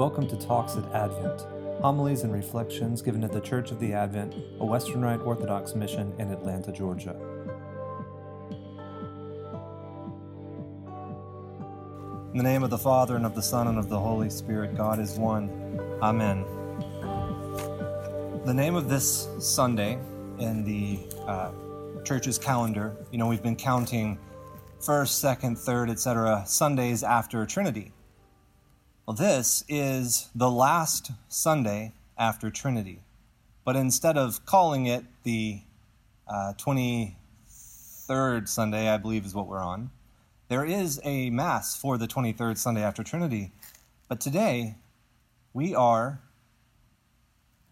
Welcome to Talks at Advent, homilies and reflections given at the Church of the Advent, a Western Rite Orthodox mission in Atlanta, Georgia. In the name of the Father, and of the Son, and of the Holy Spirit, God is one. Amen. The name of this Sunday in the uh, church's calendar, you know, we've been counting first, second, third, etc., Sundays after Trinity. Well, this is the last Sunday after Trinity. But instead of calling it the uh, 23rd Sunday, I believe is what we're on, there is a Mass for the 23rd Sunday after Trinity. But today, we are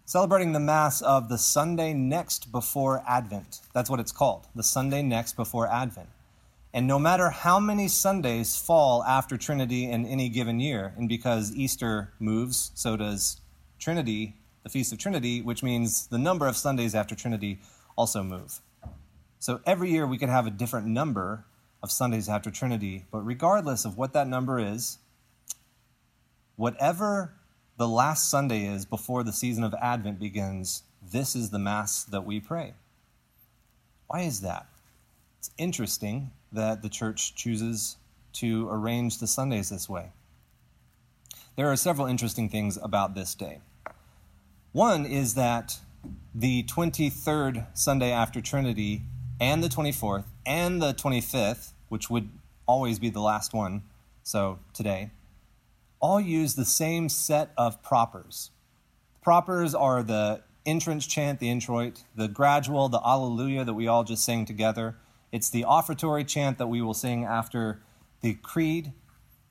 celebrating the Mass of the Sunday next before Advent. That's what it's called, the Sunday next before Advent. And no matter how many Sundays fall after Trinity in any given year, and because Easter moves, so does Trinity, the Feast of Trinity, which means the number of Sundays after Trinity also move. So every year we could have a different number of Sundays after Trinity, but regardless of what that number is, whatever the last Sunday is before the season of Advent begins, this is the Mass that we pray. Why is that? It's interesting that the church chooses to arrange the Sundays this way. There are several interesting things about this day. One is that the 23rd Sunday after Trinity and the 24th and the 25th, which would always be the last one, so today, all use the same set of propers. Propers are the entrance chant, the introit, the gradual, the Alleluia that we all just sang together, it's the offertory chant that we will sing after the creed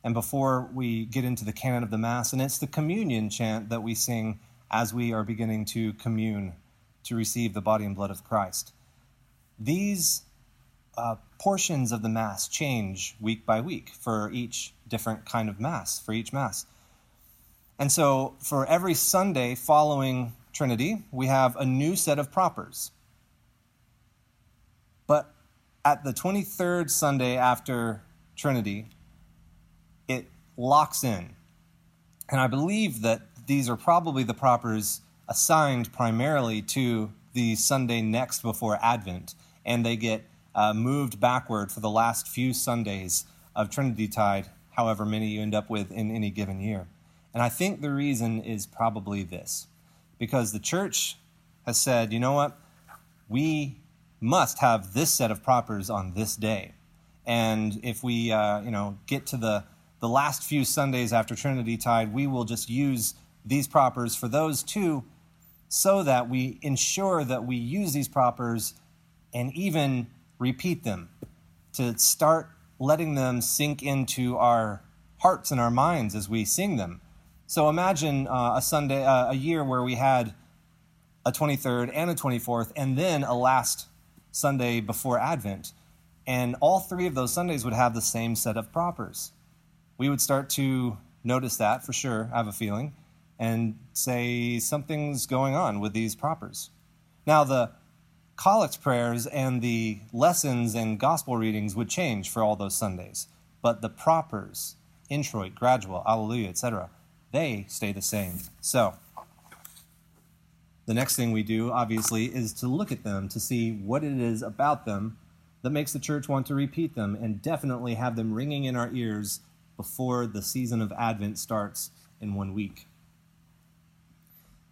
and before we get into the canon of the Mass. And it's the communion chant that we sing as we are beginning to commune to receive the body and blood of Christ. These uh, portions of the Mass change week by week for each different kind of Mass, for each Mass. And so for every Sunday following Trinity, we have a new set of propers. But at the 23rd Sunday after Trinity, it locks in. And I believe that these are probably the propers assigned primarily to the Sunday next before Advent, and they get uh, moved backward for the last few Sundays of Trinity Tide, however many you end up with in any given year. And I think the reason is probably this because the church has said, you know what? We must have this set of propers on this day. And if we, uh, you know, get to the, the last few Sundays after Trinity Tide, we will just use these propers for those two so that we ensure that we use these propers and even repeat them to start letting them sink into our hearts and our minds as we sing them. So imagine uh, a Sunday, uh, a year where we had a 23rd and a 24th, and then a last Sunday before Advent. And all three of those Sundays would have the same set of propers. We would start to notice that for sure, I have a feeling, and say something's going on with these propers. Now, the collect prayers and the lessons and gospel readings would change for all those Sundays, but the propers, introit, gradual, alleluia, etc., they stay the same. So, the next thing we do, obviously, is to look at them to see what it is about them that makes the church want to repeat them and definitely have them ringing in our ears before the season of Advent starts in one week.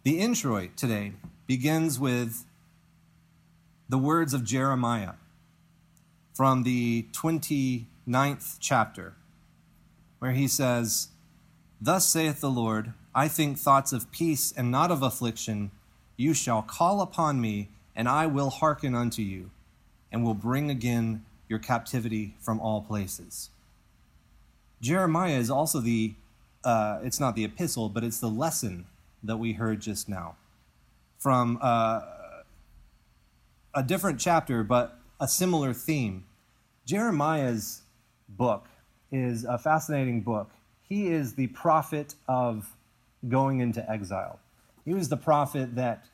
The introit today begins with the words of Jeremiah from the 29th chapter, where he says, Thus saith the Lord, I think thoughts of peace and not of affliction you shall call upon me, and I will hearken unto you, and will bring again your captivity from all places. Jeremiah is also the, uh, it's not the epistle, but it's the lesson that we heard just now from uh, a different chapter, but a similar theme. Jeremiah's book is a fascinating book. He is the prophet of going into exile. He was the prophet that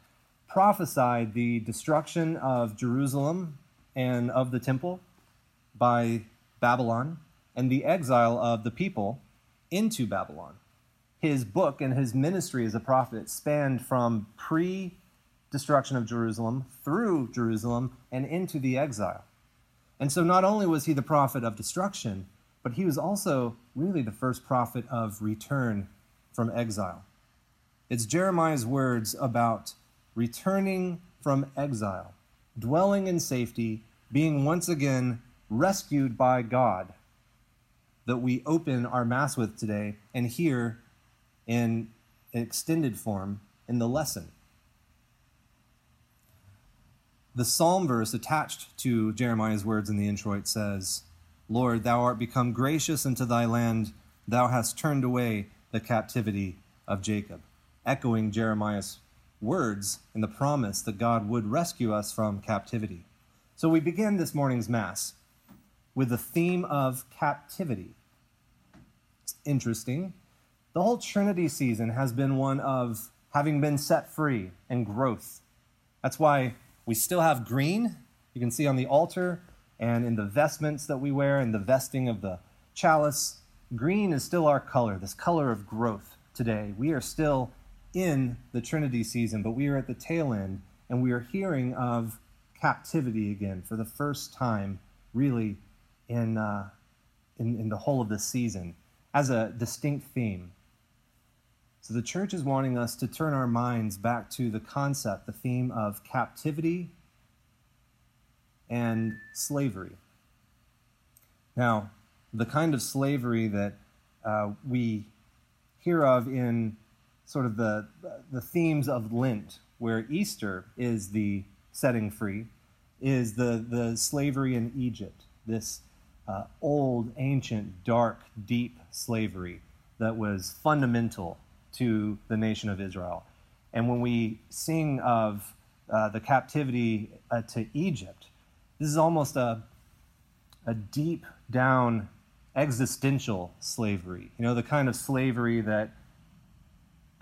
prophesied the destruction of Jerusalem and of the temple by Babylon and the exile of the people into Babylon. his book and his ministry as a prophet spanned from pre destruction of Jerusalem through Jerusalem and into the exile. And so not only was he the prophet of destruction, but he was also really the first prophet of return from exile. It's Jeremiah's words about returning from exile, dwelling in safety, being once again rescued by God that we open our Mass with today and hear in extended form in the lesson. The psalm verse attached to Jeremiah's words in the introit says, Lord, thou art become gracious unto thy land, thou hast turned away the captivity of Jacob, echoing Jeremiah's words in the promise that God would rescue us from captivity. So we begin this morning's Mass with the theme of captivity. It's interesting. The whole Trinity season has been one of having been set free and growth. That's why we still have green. You can see on the altar and in the vestments that we wear and the vesting of the chalice. Green is still our color, this color of growth today. We are still in the Trinity season, but we are at the tail end and we are hearing of captivity again for the first time, really, in, uh, in, in the whole of this season as a distinct theme. So the church is wanting us to turn our minds back to the concept, the theme of captivity and slavery. Now, the kind of slavery that uh, we hear of in sort of the, the themes of Lent, where Easter is the setting free, is the, the slavery in Egypt, this uh, old, ancient, dark, deep slavery that was fundamental to the nation of Israel. And when we sing of uh, the captivity uh, to Egypt, this is almost a, a deep down existential slavery. You know, the kind of slavery that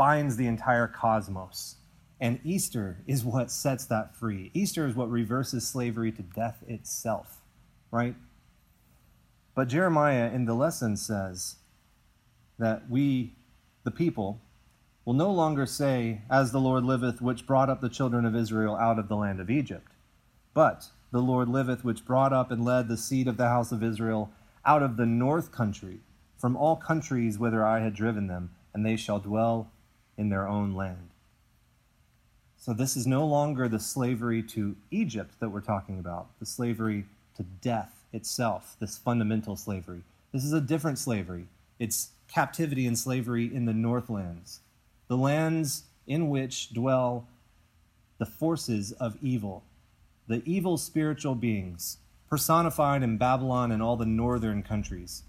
binds the entire cosmos. And Easter is what sets that free. Easter is what reverses slavery to death itself, right? But Jeremiah in the lesson says that we, the people, will no longer say, As the Lord liveth, which brought up the children of Israel out of the land of Egypt, but the Lord liveth, which brought up and led the seed of the house of Israel out of the north country, from all countries whither I had driven them, and they shall dwell in their own land. So, this is no longer the slavery to Egypt that we're talking about, the slavery to death itself, this fundamental slavery. This is a different slavery. It's captivity and slavery in the northlands, the lands in which dwell the forces of evil, the evil spiritual beings personified in Babylon and all the northern countries.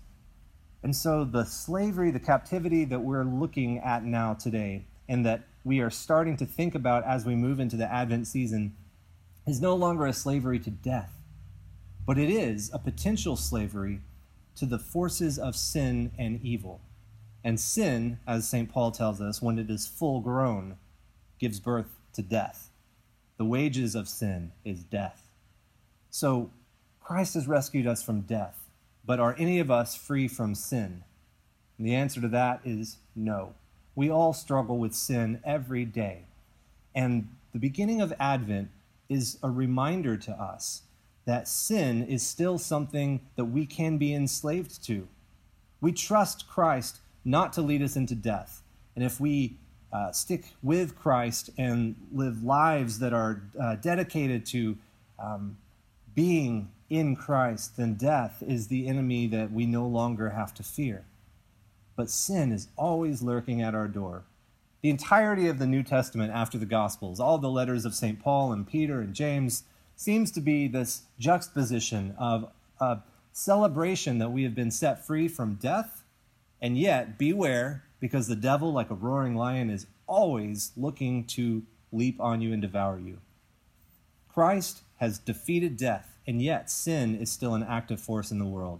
And so the slavery, the captivity that we're looking at now today, and that we are starting to think about as we move into the Advent season, is no longer a slavery to death, but it is a potential slavery to the forces of sin and evil. And sin, as St. Paul tells us, when it is full grown, gives birth to death. The wages of sin is death. So Christ has rescued us from death, but are any of us free from sin? And the answer to that is no. We all struggle with sin every day. And the beginning of Advent is a reminder to us that sin is still something that we can be enslaved to. We trust Christ not to lead us into death. And if we uh, stick with Christ and live lives that are uh, dedicated to um, being in Christ, then death is the enemy that we no longer have to fear. But sin is always lurking at our door. The entirety of the New Testament after the Gospels, all the letters of St. Paul and Peter and James, seems to be this juxtaposition of a celebration that we have been set free from death, and yet beware because the devil, like a roaring lion, is always looking to leap on you and devour you. Christ has defeated death, and yet sin is still an active force in the world.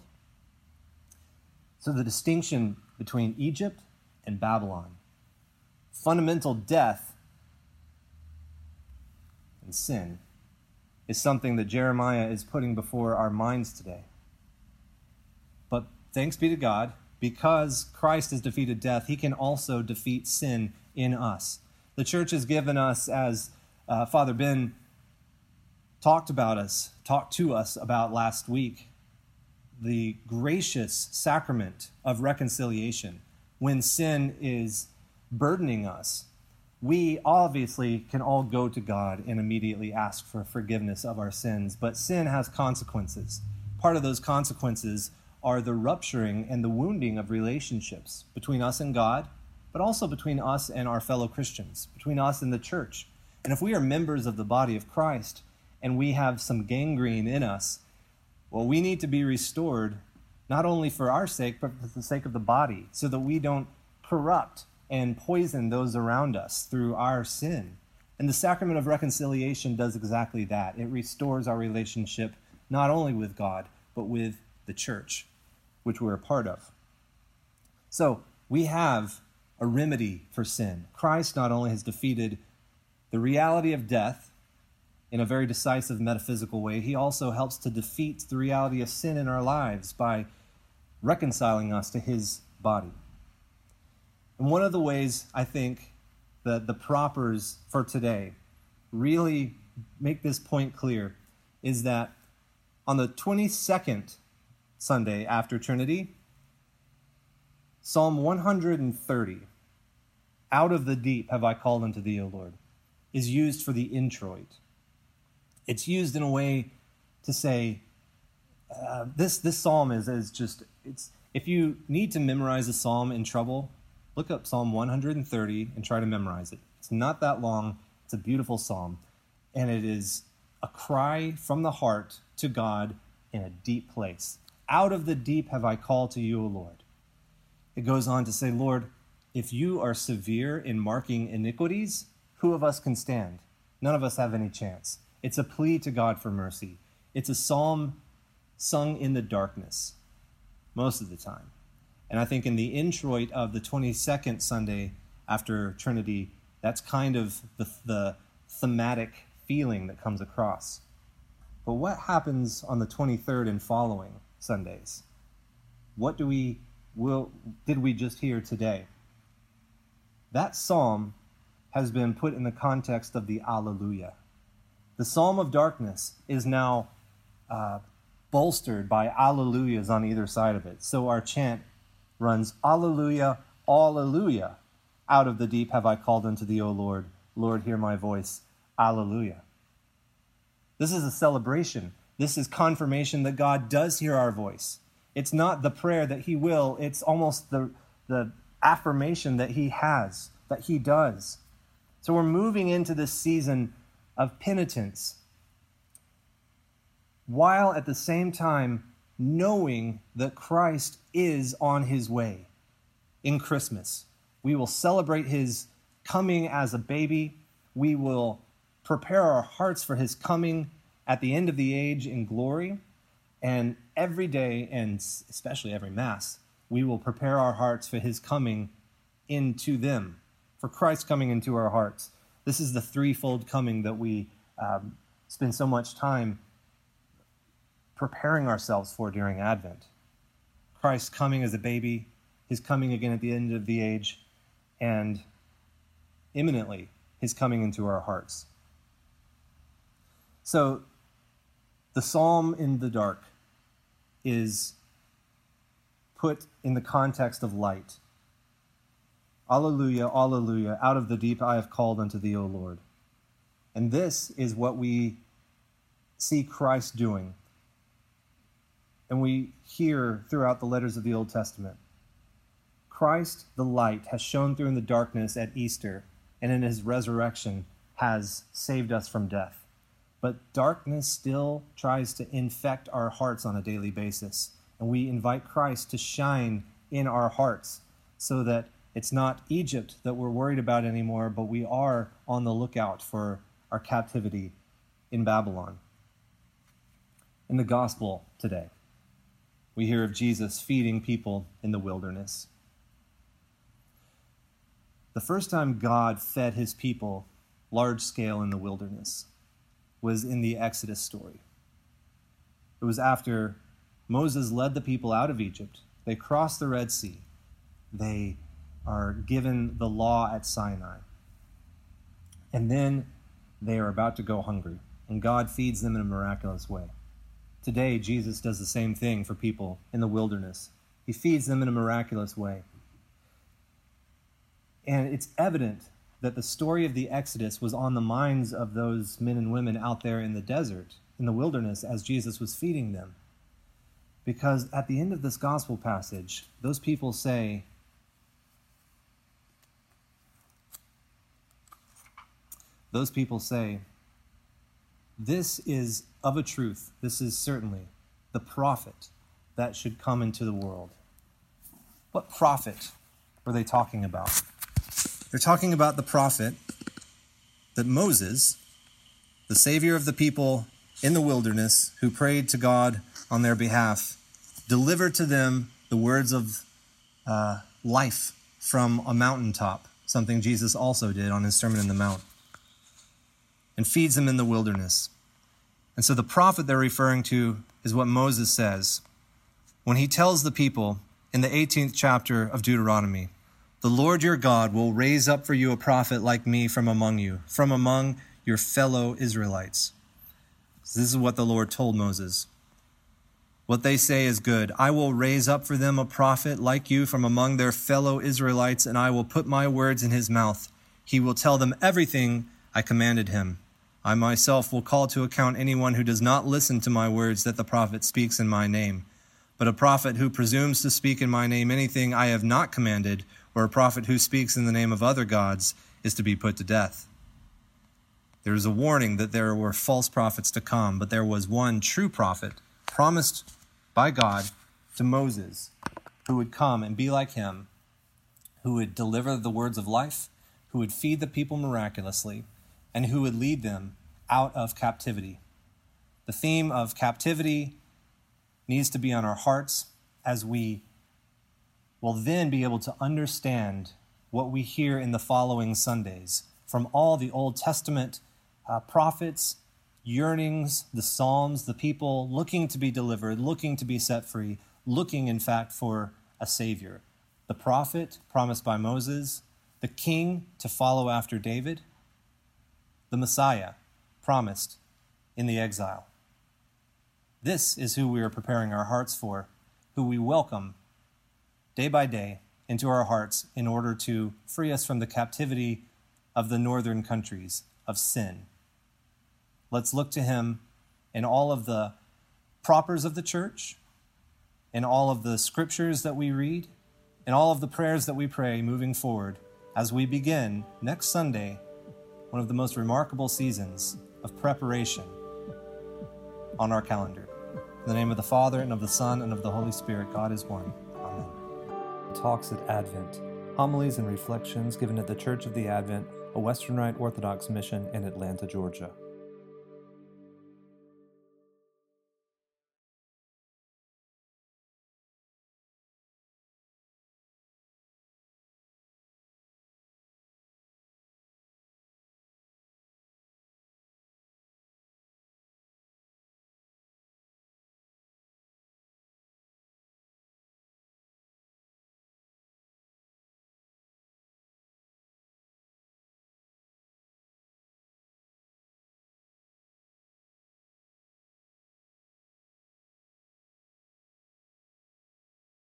So, the distinction between Egypt and Babylon, fundamental death and sin, is something that Jeremiah is putting before our minds today. But thanks be to God, because Christ has defeated death, he can also defeat sin in us. The church has given us, as uh, Father Ben talked about us, talked to us about last week, the gracious sacrament of reconciliation when sin is burdening us. We obviously can all go to God and immediately ask for forgiveness of our sins, but sin has consequences. Part of those consequences are the rupturing and the wounding of relationships between us and God, but also between us and our fellow Christians, between us and the church. And if we are members of the body of Christ and we have some gangrene in us, well, we need to be restored not only for our sake, but for the sake of the body, so that we don't corrupt and poison those around us through our sin. And the sacrament of reconciliation does exactly that. It restores our relationship not only with God, but with the church, which we're a part of. So we have a remedy for sin. Christ not only has defeated the reality of death in a very decisive metaphysical way, he also helps to defeat the reality of sin in our lives by reconciling us to his body. And one of the ways I think that the propers for today really make this point clear is that on the 22nd Sunday after Trinity, Psalm 130, Out of the deep have I called unto thee, O Lord, is used for the introit. It's used in a way to say, uh, this, this psalm is, is just, it's, if you need to memorize a psalm in trouble, look up Psalm 130 and try to memorize it. It's not that long, it's a beautiful psalm, and it is a cry from the heart to God in a deep place. Out of the deep have I called to you, O Lord. It goes on to say, Lord, if you are severe in marking iniquities, who of us can stand? None of us have any chance. It's a plea to God for mercy. It's a psalm sung in the darkness most of the time. And I think in the introit of the 22nd Sunday after Trinity, that's kind of the, the thematic feeling that comes across. But what happens on the 23rd and following Sundays? What do we will did we just hear today? That psalm has been put in the context of the Alleluia. The psalm of darkness is now uh, bolstered by Alleluias on either side of it. So our chant runs Alleluia, Alleluia. Out of the deep have I called unto thee, O Lord. Lord, hear my voice. Alleluia. This is a celebration. This is confirmation that God does hear our voice. It's not the prayer that He will, it's almost the, the affirmation that He has, that He does. So we're moving into this season of penitence while at the same time knowing that Christ is on his way in Christmas. We will celebrate his coming as a baby. We will prepare our hearts for his coming at the end of the age in glory. And every day, and especially every Mass, we will prepare our hearts for his coming into them, for Christ coming into our hearts. This is the threefold coming that we um, spend so much time preparing ourselves for during Advent. Christ coming as a baby, his coming again at the end of the age, and imminently his coming into our hearts. So, the psalm in the dark is put in the context of light. Alleluia, alleluia, out of the deep I have called unto thee, O Lord. And this is what we see Christ doing and we hear throughout the letters of the Old Testament. Christ, the light, has shone through in the darkness at Easter, and in his resurrection has saved us from death. But darkness still tries to infect our hearts on a daily basis, and we invite Christ to shine in our hearts so that it's not Egypt that we're worried about anymore, but we are on the lookout for our captivity in Babylon. In the gospel today, we hear of Jesus feeding people in the wilderness. The first time God fed his people large scale in the wilderness was in the Exodus story. It was after Moses led the people out of Egypt They crossed the Red Sea. They are given the law at Sinai. And then they are about to go hungry, and God feeds them in a miraculous way. Today, Jesus does the same thing for people in the wilderness. He feeds them in a miraculous way. And it's evident that the story of the Exodus was on the minds of those men and women out there in the desert, in the wilderness, as Jesus was feeding them. Because at the end of this gospel passage, those people say, those people say, This is of a truth, this is certainly the prophet that should come into the world. What prophet were they talking about? They're talking about the prophet that Moses, the savior of the people in the wilderness, who prayed to God on their behalf, delivered to them the words of uh, life from a mountaintop, something Jesus also did on his Sermon in the Mount and feeds them in the wilderness. And so the prophet they're referring to is what Moses says when he tells the people in the 18th chapter of Deuteronomy The Lord your God will raise up for you a prophet like me from among you, from among your fellow Israelites. So this is what the Lord told Moses. What they say is good. I will raise up for them a prophet like you from among their fellow Israelites, and I will put my words in his mouth. He will tell them everything I commanded him. I myself will call to account anyone who does not listen to my words that the prophet speaks in my name. But a prophet who presumes to speak in my name anything I have not commanded, or a prophet who speaks in the name of other gods, is to be put to death. There is a warning that there were false prophets to come, but there was one true prophet promised by God to Moses who would come and be like him, who would deliver the words of life, who would feed the people miraculously and who would lead them out of captivity. The theme of captivity needs to be on our hearts as we will then be able to understand what we hear in the following Sundays from all the Old Testament uh, prophets, yearnings, the Psalms, the people looking to be delivered, looking to be set free, looking, in fact, for a Savior. The prophet promised by Moses, the king to follow after David, the Messiah promised in the exile. This is who we are preparing our hearts for, who we welcome day by day into our hearts in order to free us from the captivity of the northern countries of sin. Let's look to him in all of the propers of the church, in all of the scriptures that we read, in all of the prayers that we pray moving forward as we begin next Sunday one of the most remarkable seasons of preparation on our calendar. In the name of the Father, and of the Son, and of the Holy Spirit, God is one. Amen. Talks at Advent Homilies and reflections given at the Church of the Advent, a Western Rite Orthodox mission in Atlanta, Georgia.